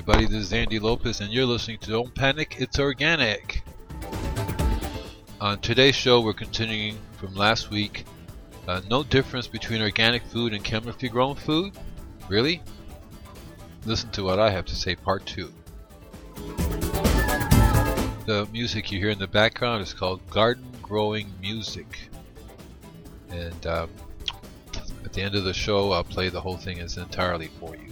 Everybody. This is Andy Lopez, and you're listening to Don't Panic, It's Organic. On today's show, we're continuing from last week. Uh, no difference between organic food and chemically grown food? Really? Listen to what I have to say, part two. The music you hear in the background is called Garden Growing Music. And um, at the end of the show, I'll play the whole thing as entirely for you.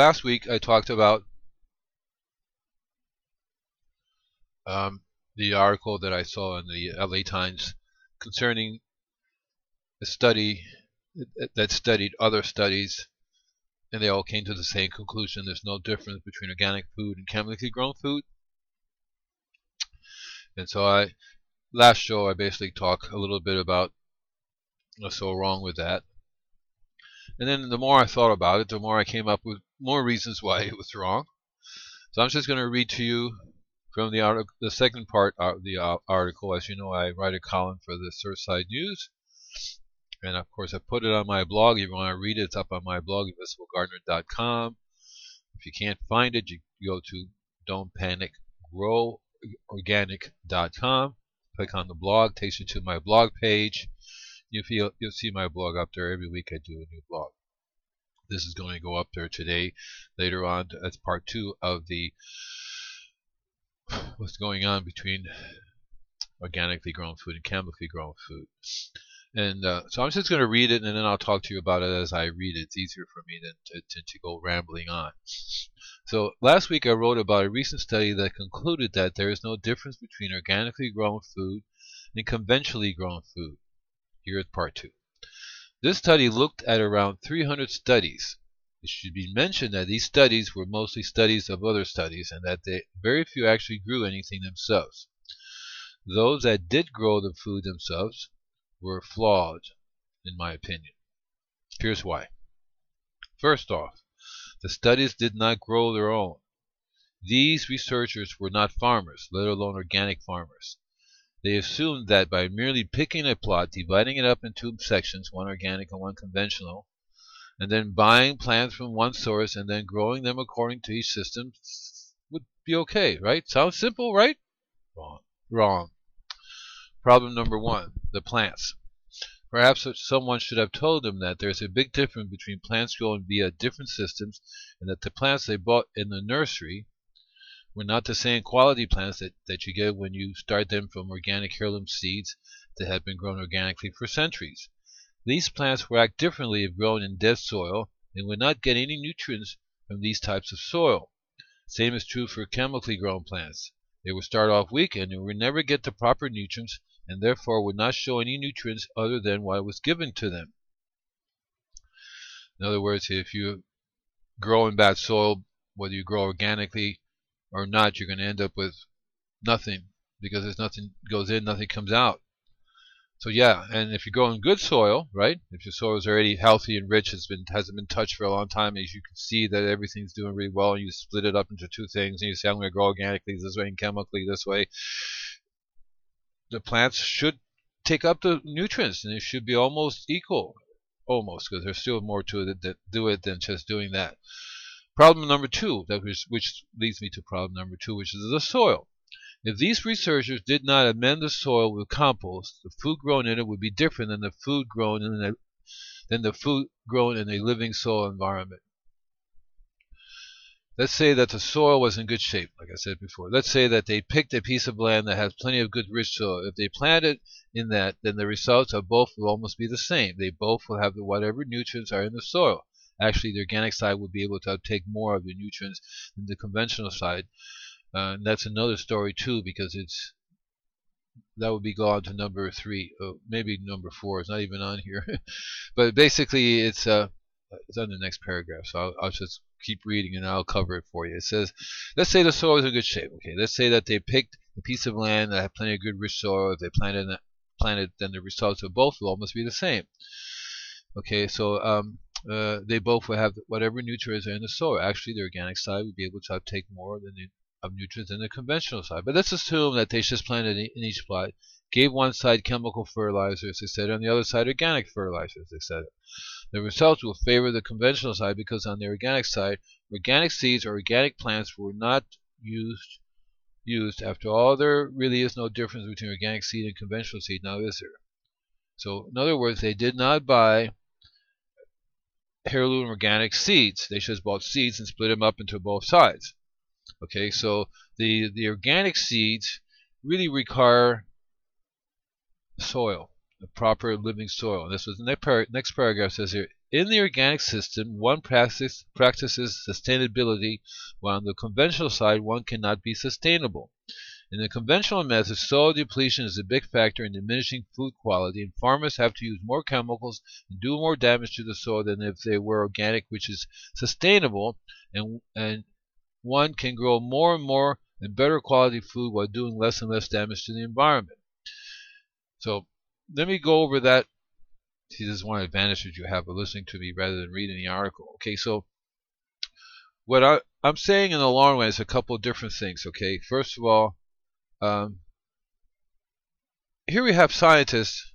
Last week I talked about um, the article that I saw in the LA Times concerning a study that studied other studies and they all came to the same conclusion. There's no difference between organic food and chemically grown food. And so I last show I basically talked a little bit about what's so wrong with that. And then the more I thought about it the more I came up with more reasons why it was wrong. So I'm just going to read to you from the the second part of the uh, article. As you know, I write a column for the Surfside News, and of course, I put it on my blog. If you want to read it, it's up on my blog, invisiblegardener.com. If you can't find it, you go to Don't Panic. Click on the blog, takes you to my blog page. You feel you'll see my blog up there every week. I do a new blog. This is going to go up there today. Later on, That's part two of the what's going on between organically grown food and chemically grown food. And uh, so I'm just going to read it, and then I'll talk to you about it as I read it. It's easier for me than to, to, to go rambling on. So last week I wrote about a recent study that concluded that there is no difference between organically grown food and conventionally grown food. Here is part two. This study looked at around 300 studies. It should be mentioned that these studies were mostly studies of other studies and that they, very few actually grew anything themselves. Those that did grow the food themselves were flawed, in my opinion. Here's why. First off, the studies did not grow their own. These researchers were not farmers, let alone organic farmers. They assumed that by merely picking a plot, dividing it up into sections, one organic and one conventional, and then buying plants from one source and then growing them according to each system would be okay, right? Sounds simple, right? Wrong. Wrong. Problem number one, the plants. Perhaps someone should have told them that there's a big difference between plants grown via different systems and that the plants they bought in the nursery were not the same quality plants that, that you get when you start them from organic heirloom seeds that have been grown organically for centuries. These plants will act differently if grown in dead soil and would not get any nutrients from these types of soil. Same is true for chemically grown plants. They will start off weak and will never get the proper nutrients and therefore would not show any nutrients other than what was given to them. In other words, if you grow in bad soil, whether you grow organically or not, you're going to end up with nothing because there's nothing goes in, nothing comes out. So yeah, and if you grow in good soil, right? If your soil is already healthy and rich, has been hasn't been touched for a long time, as you can see that everything's doing really well, and you split it up into two things, and you say I'm going to grow organically this way and chemically this way. the plants should take up the nutrients and it should be almost equal, almost because there's still more to it that do it than just doing that. Problem number two, that which, which leads me to problem number two, which is the soil. If these researchers did not amend the soil with compost, the food grown in it would be different than the food grown in a, than the food grown in a living soil environment. Let's say that the soil was in good shape, like I said before. Let's say that they picked a piece of land that has plenty of good rich soil. If they planted in that, then the results of both will almost be the same. They both will have whatever nutrients are in the soil. Actually, the organic side would be able to take more of the nutrients than the conventional side. Uh, and that's another story too, because it's that would be gone to number three, oh, maybe number four. It's not even on here, but basically it's uh it's on the next paragraph. So I'll, I'll just keep reading and I'll cover it for you. It says, let's say the soil is in good shape. Okay, let's say that they picked a piece of land that had plenty of good rich soil. If they planted planted, then the results of both will almost be the same. Okay, so um, uh, they both will have whatever nutrients are in the soil. Actually, the organic side would be able to take more than the of nutrients than the conventional side. But let's assume that they just planted in each plot, gave one side chemical fertilizers, etc., and the other side organic fertilizers, etc. The results will favor the conventional side because on the organic side, organic seeds or organic plants were not used used. After all, there really is no difference between organic seed and conventional seed, now is there? So, in other words, they did not buy heirloom organic seeds. They just bought seeds and split them up into both sides. Okay, so the, the organic seeds really require soil, the proper living soil. And this was the next, par next paragraph says here, in the organic system, one practice, practices sustainability, while on the conventional side, one cannot be sustainable. In the conventional method, soil depletion is a big factor in diminishing food quality, and farmers have to use more chemicals and do more damage to the soil than if they were organic, which is sustainable and, and one can grow more and more and better quality food while doing less and less damage to the environment. So let me go over that. See, this is one advantage that you have of listening to me rather than reading the article. Okay, so what I, am saying in the long run is a couple of different things. Okay, first of all, um, here we have scientists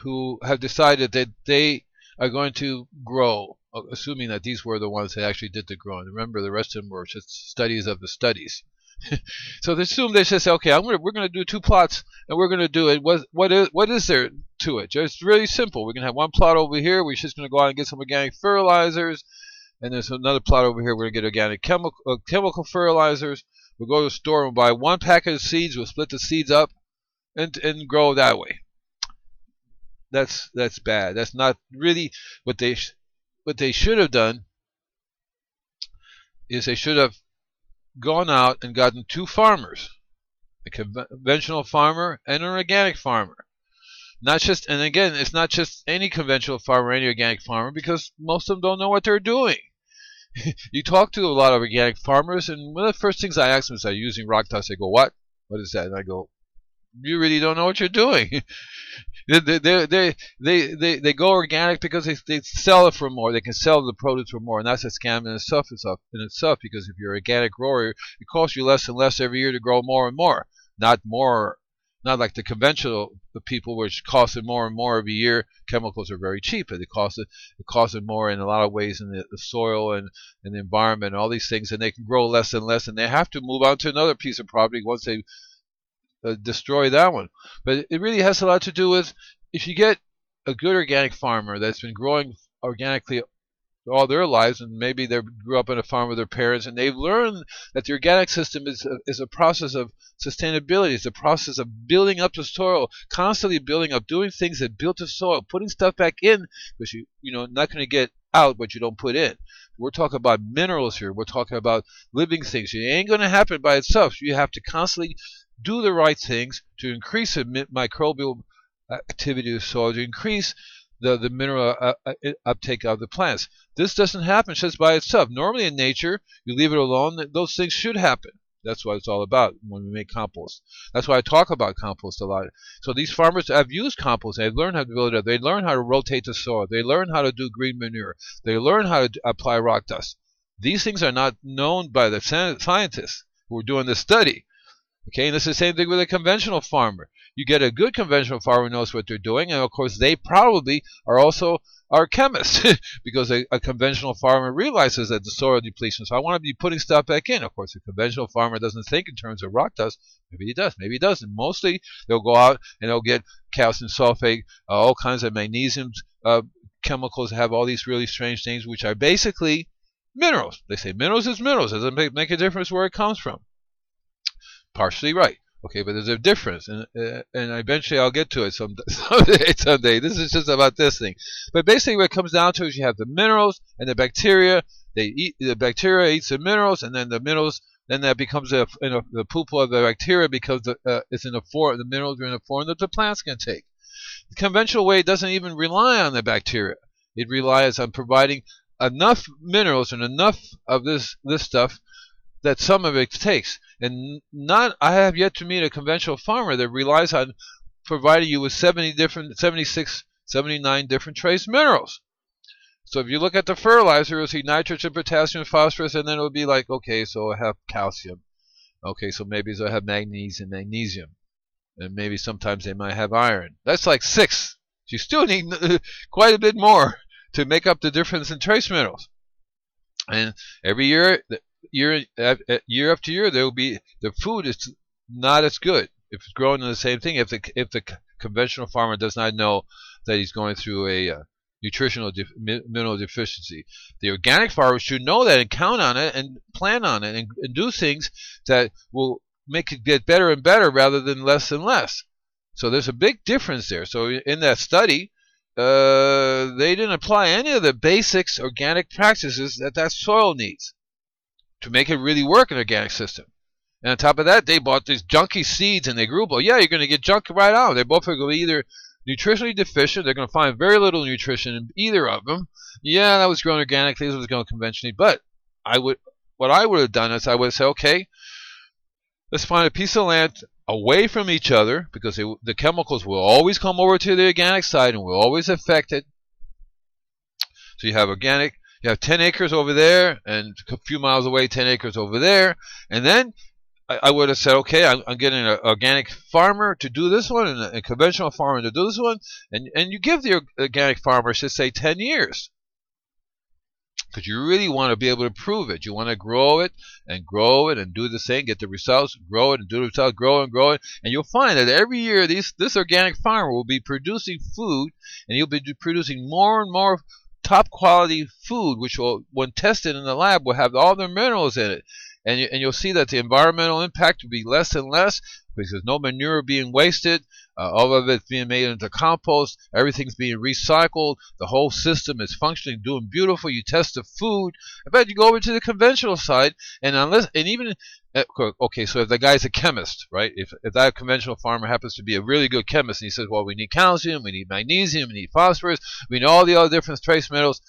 who have decided that they are going to grow assuming that these were the ones that actually did the growing. Remember, the rest of them were just studies of the studies. so they assume they just say, okay, gonna, we're going to do two plots, and we're going to do it. What, what is what is there to it? It's really simple. We're going to have one plot over here. We're just going to go out and get some organic fertilizers, and there's another plot over here. We're going to get organic chemical uh, chemical fertilizers. We'll go to the store and buy one packet of seeds. We'll split the seeds up, and and grow that way. That's that's bad. That's not really what they what they should have done is they should have gone out and gotten two farmers, a conventional farmer and an organic farmer. Not just, and again, it's not just any conventional farmer, any organic farmer, because most of them don't know what they're doing. you talk to a lot of organic farmers, and one of the first things I ask them is, "Are you using rock dust?" They go, "What? What is that?" And I go, "You really don't know what you're doing." They, they, they, they, they, they go organic because they, they sell it for more. They can sell the produce for more, and that's a scam in itself, in itself because if you're an organic grower, it costs you less and less every year to grow more and more. Not more, not like the conventional people, which cost it more and more every year. Chemicals are very cheap, but it costs it, it more in a lot of ways in the, the soil and, and the environment and all these things, and they can grow less and less, and they have to move on to another piece of property once they uh, destroy that one. But it really has a lot to do with if you get a good organic farmer that's been growing organically all their lives, and maybe they grew up on a farm with their parents, and they've learned that the organic system is a, is a process of sustainability. It's a process of building up the soil, constantly building up, doing things that build the soil, putting stuff back in, because you you know not going to get out what you don't put in. We're talking about minerals here. We're talking about living things. It ain't going to happen by itself. You have to constantly do the right things to increase the microbial uh, activity of soil, to increase the, the mineral uh, uh, uptake of the plants. This doesn't happen just by itself. Normally in nature, you leave it alone, those things should happen. That's what it's all about when we make compost. That's why I talk about compost a lot. So these farmers have used compost. They've learned how to build it up. They learn how to rotate the soil. They learn how to do green manure. They learn how to apply rock dust. These things are not known by the scientists who are doing the study. Okay, and it's the same thing with a conventional farmer. You get a good conventional farmer who knows what they're doing, and of course they probably are also our chemists because a, a, conventional farmer realizes that the soil depletion. So I want to be putting stuff back in. Of course, a conventional farmer doesn't think in terms of rock dust. Maybe he does. Maybe he doesn't. Mostly they'll go out and they'll get calcium sulfate, uh, all kinds of magnesium uh, chemicals have all these really strange things, which are basically minerals. They say minerals is minerals. It doesn't make, make a difference where it comes from partially right. Okay, but there's a difference, and uh, and eventually I'll get to it some, someday. Someday. This is just about this thing. But basically, what it comes down to is you have the minerals and the bacteria. They eat the bacteria eats the minerals, and then the minerals then that becomes a, a the pulpa of the bacteria because the, uh, it's in a form the minerals are in a form that the plants can take. The conventional way doesn't even rely on the bacteria. It relies on providing enough minerals and enough of this this stuff that some of it takes. And not I have yet to meet a conventional farmer that relies on providing you with 70 different 76 79 different trace minerals. So if you look at the fertilizer, you'll see nitrogen, potassium, phosphorus, and then it'll be like, okay, so I have calcium. Okay, so maybe I have manganese and magnesium. And maybe sometimes they might have iron. That's like six. You still need quite a bit more to make up the difference in trace minerals. And every year, year year after year, there will be the food is not as good if it's growing in the same thing. If the if the conventional farmer does not know that he's going through a uh, nutritional mineral deficiency, the organic farmer should know that and count on it and plan on it and, and do things that will make it get better and better rather than less and less. So there's a big difference there. So in that study, uh, they didn't apply any of the basics organic practices that that soil needs to make it really work in organic system. And on top of that, they bought these junky seeds and they grew. Well, yeah, you're going to get junk right out. They're both going to be either nutritionally deficient. They're going to find very little nutrition in either of them. Yeah, that was grown organically. This was grown conventionally. But I would, what I would have done is I would say, okay, let's find a piece of land away from each other because they, the chemicals will always come over to the organic side and will always affect it. So you have organic, you have 10 acres over there and a few miles away 10 acres over there. And then I, I would have said okay I'm, I'm getting an organic farmer to do this one and a, a, conventional farmer to do this one. And, and you give the organic farmer just say 10 years. Because you really want to be able to prove it. You want to grow it and grow it and do the same, get the results, grow it and do the results, grow and grow it, and you'll find that every year these this organic farmer will be producing food, and he'll be producing more and more top quality food, which will, when tested in the lab, will have all the minerals in it. And, you, and you'll see that the environmental impact will be less and less because no manure being wasted. Uh, all of it's being made into compost. Everything's being recycled. The whole system is functioning, doing beautiful. You test the food. I bet you go over to the conventional side, and unless, and even Eh, okay, so if the guy's a chemist, right? If if that conventional farmer happens to be a really good chemist, and he says, well, we need calcium, we need magnesium, we need phosphorus, we need all the other different trace metals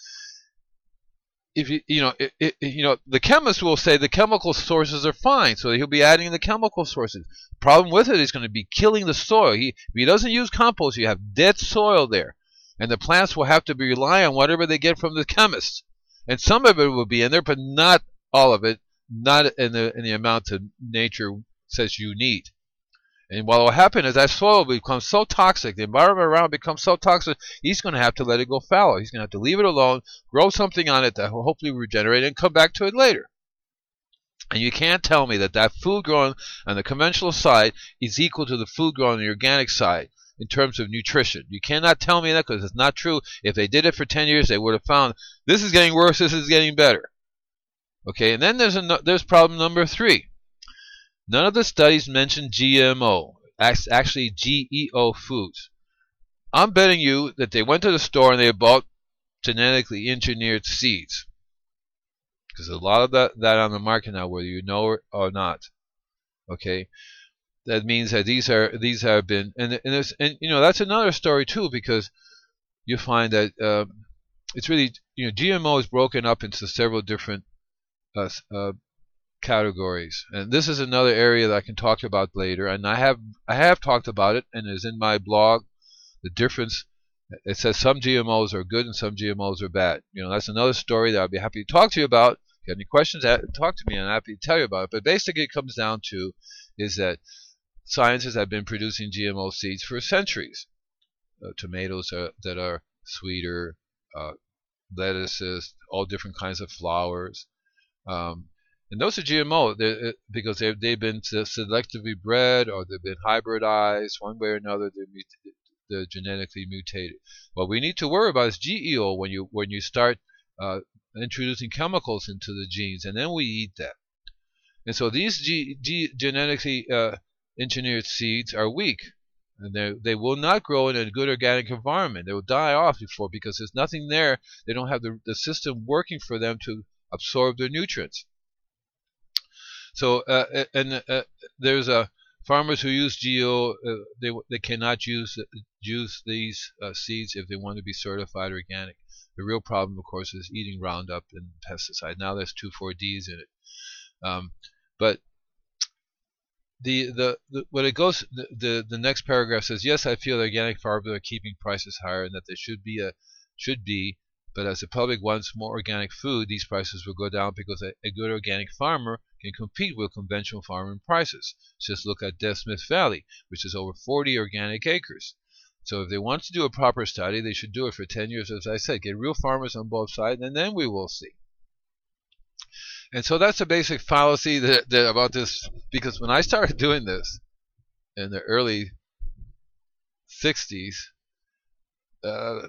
if you you know it, it, you know the chemist will say the chemical sources are fine, so he'll be adding the chemical sources. Problem with it is going to be killing the soil. He if he doesn't use compost, you have dead soil there, and the plants will have to rely on whatever they get from the chemist, and some of it will be in there, but not all of it, not in the in the amount that nature says you need. And what will happen is that soil becomes so toxic, the environment around becomes so toxic, he's going to have to let it go fallow. He's going to have to leave it alone, grow something on it that will hopefully regenerate, and come back to it later. And you can't tell me that that food grown on the conventional side is equal to the food grown on the organic side in terms of nutrition. You cannot tell me that because it's not true. If they did it for 10 years, they would have found this is getting worse, this is getting better. Okay, and then there's a, there's problem number three. None of the studies mention GMO, actually GEO foods. I'm betting you that they went to the store and they bought genetically engineered seeds. Because a lot of that, that on the market now, whether you know or not. Okay, that means that these are these have been and and, and you know that's another story too because you find that uh, it's really you know GMO is broken up into several different uh, uh, categories. And this is another area that I can talk about later. And I have I have talked about it, and it's in my blog. The difference. It says some GMOs are good and some GMOs are bad. You know, that's another story that I'd be happy to talk to you about. If you have any questions, talk to me, and I'm happy to tell you about it. But basically, it comes down to is that scientists have been producing GMO seeds for centuries. Uh, tomatoes are, that are sweeter, uh, lettuces, all different kinds of flowers. Um, and those are GMO uh, because they've, they've been selectively bred or they've been hybridized one way or another. They're, they're genetically mutated. What we need to worry about is GEO when you when you start uh, introducing chemicals into the genes, and then we eat that. And so these G, G, genetically uh, engineered seeds are weak, and they they will not grow in a good organic environment. They will die off before because there's nothing there. They don't have the, the system working for them to absorb their nutrients. So uh, and uh, there's a farmers who use GEO uh, they they cannot use use these uh, seeds if they want to be certified organic. The real problem, of course, is eating Roundup and pesticide. Now there's 2,4-Ds in it. Um, but the, the, the when it goes the, the, the next paragraph says yes I feel organic farmers are keeping prices higher and that there should be a should be but as the public wants more organic food these prices will go down because a, a good organic farmer can compete with conventional farming prices just look at Deaf Smith Valley which is over 40 organic acres so if they want to do a proper study, they should do it for 10 years, as I said. Get real farmers on both sides, and then we will see. And so that's a basic fallacy that, that about this, because when I started doing this in the early 60s, uh,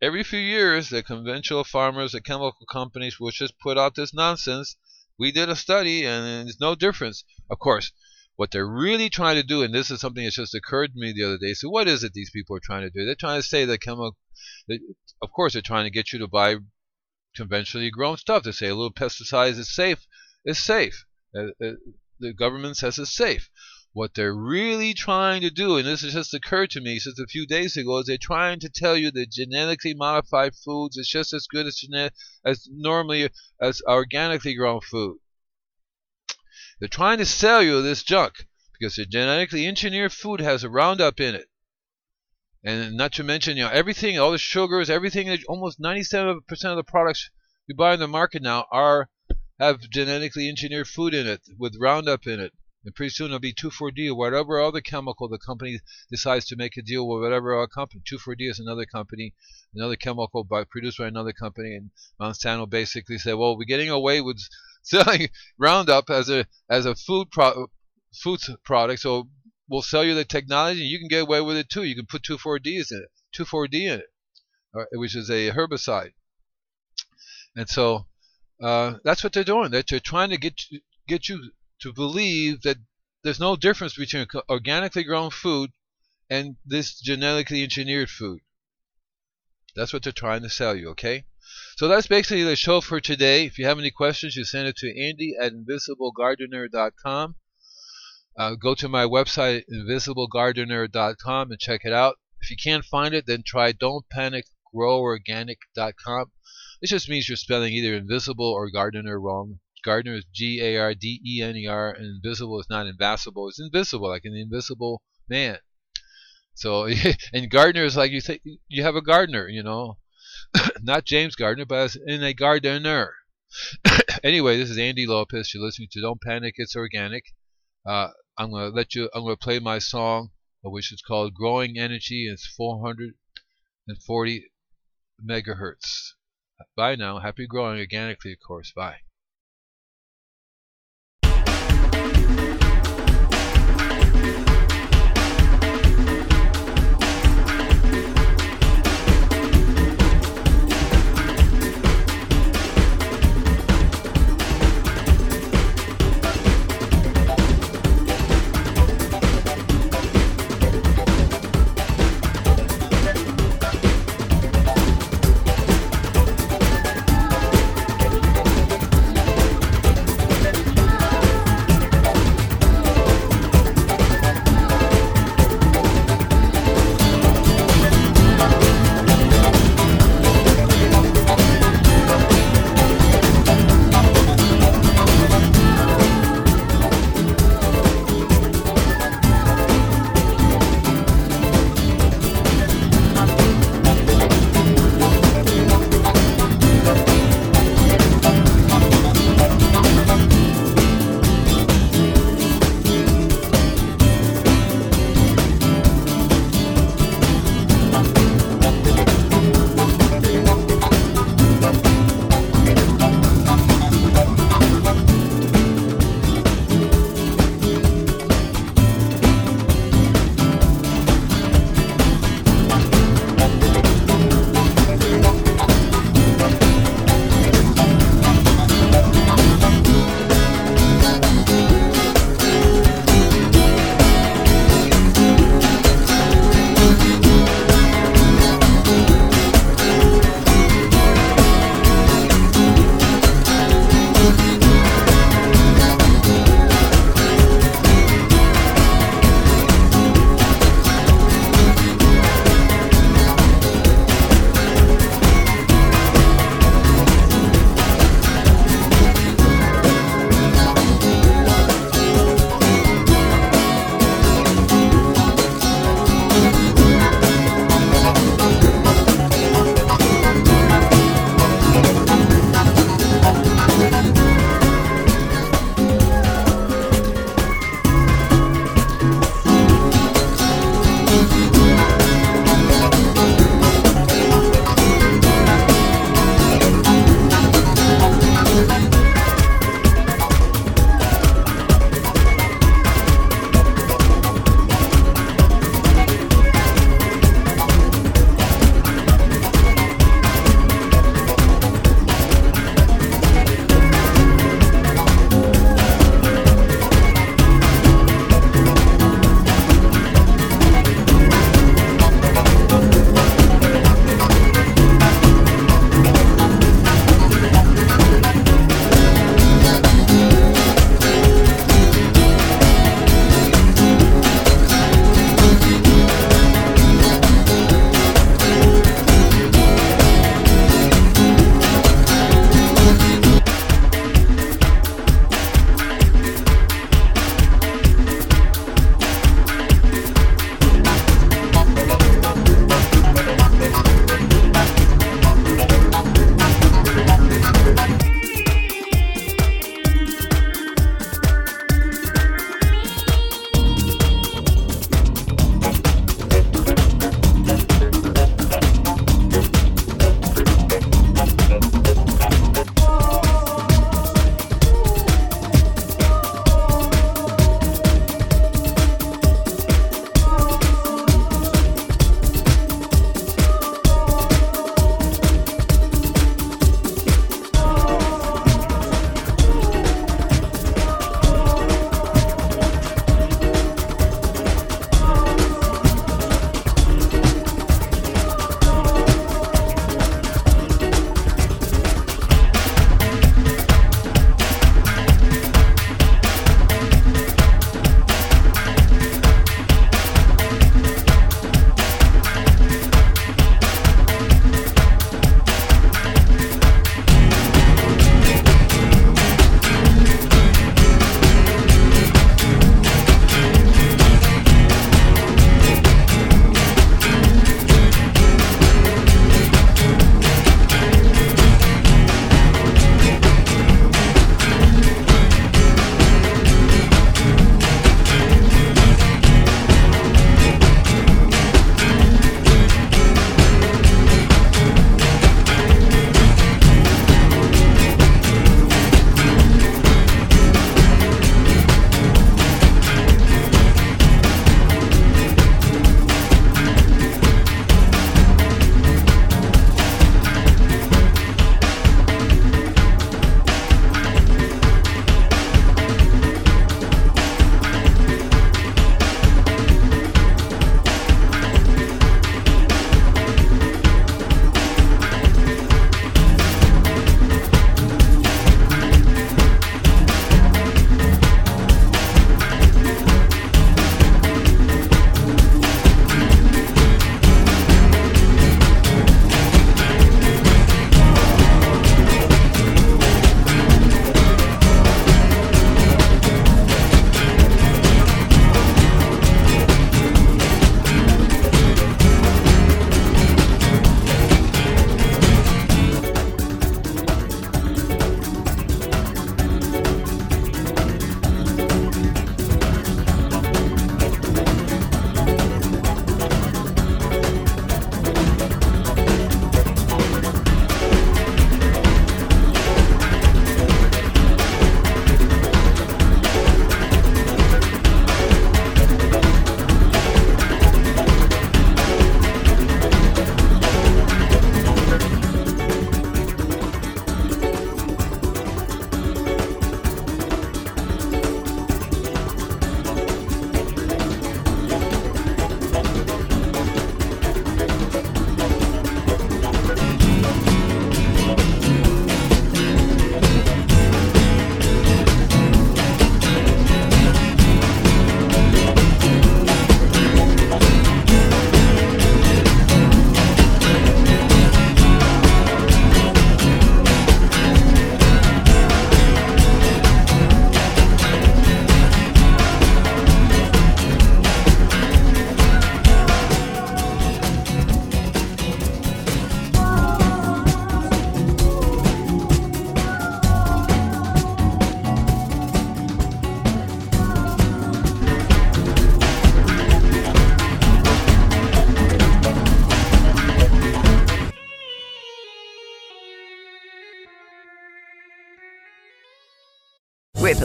every few years the conventional farmers, the chemical companies will just put out this nonsense. We did a study, and there's no difference. Of course, what they're really trying to do, and this is something that just occurred to me the other day. So, what is it these people are trying to do? They're trying to say that chemical, of course, they're trying to get you to buy conventionally grown stuff. They say a little pesticides is safe. Is safe. Uh, uh, the government says it's safe. What they're really trying to do, and this has just occurred to me since a few days ago, is they're trying to tell you that genetically modified foods is just as good as genet- as normally as organically grown food. They're trying to sell you this junk because the genetically engineered food has a Roundup in it. And not to mention, you know, everything, all the sugars, everything, almost 97% of the products you buy in the market now are have genetically engineered food in it with Roundup in it. And pretty soon it'll be 2,4-D or whatever other chemical the company decides to make a deal with whatever other company. 2,4-D is another company, another chemical by, produced by another company. And Monsanto basically said, well, we're getting away with selling Roundup as a as a food pro, food product. So we'll sell you the technology. and You can get away with it too. You can put 2,4-Ds in it, 2,4-D in it, which is a herbicide. And so uh, that's what they're doing. They're, they're trying to get get you to believe that there's no difference between organically grown food and this genetically engineered food. That's what they're trying to sell you, okay? So that's basically the show for today. If you have any questions, you send it to Andy at invisiblegardener.com. Uh, go to my website, invisiblegardener.com, and check it out. If you can't find it, then try don'tpanicgroworganic.com. It just means you're spelling either invisible or gardener wrong. Gardener is G A R D E N E R, and invisible is not invisible. It's invisible, like an invisible man. So, and gardener is like you say, you have a gardener, you know. not James Gardner, but in a gardener. anyway, this is Andy Lopez. You're listening to Don't Panic, It's Organic. Uh, I'm gonna let you. I'm gonna play my song, which is called "Growing Energy." It's 440 megahertz. Bye now. Happy growing organically, of course. Bye.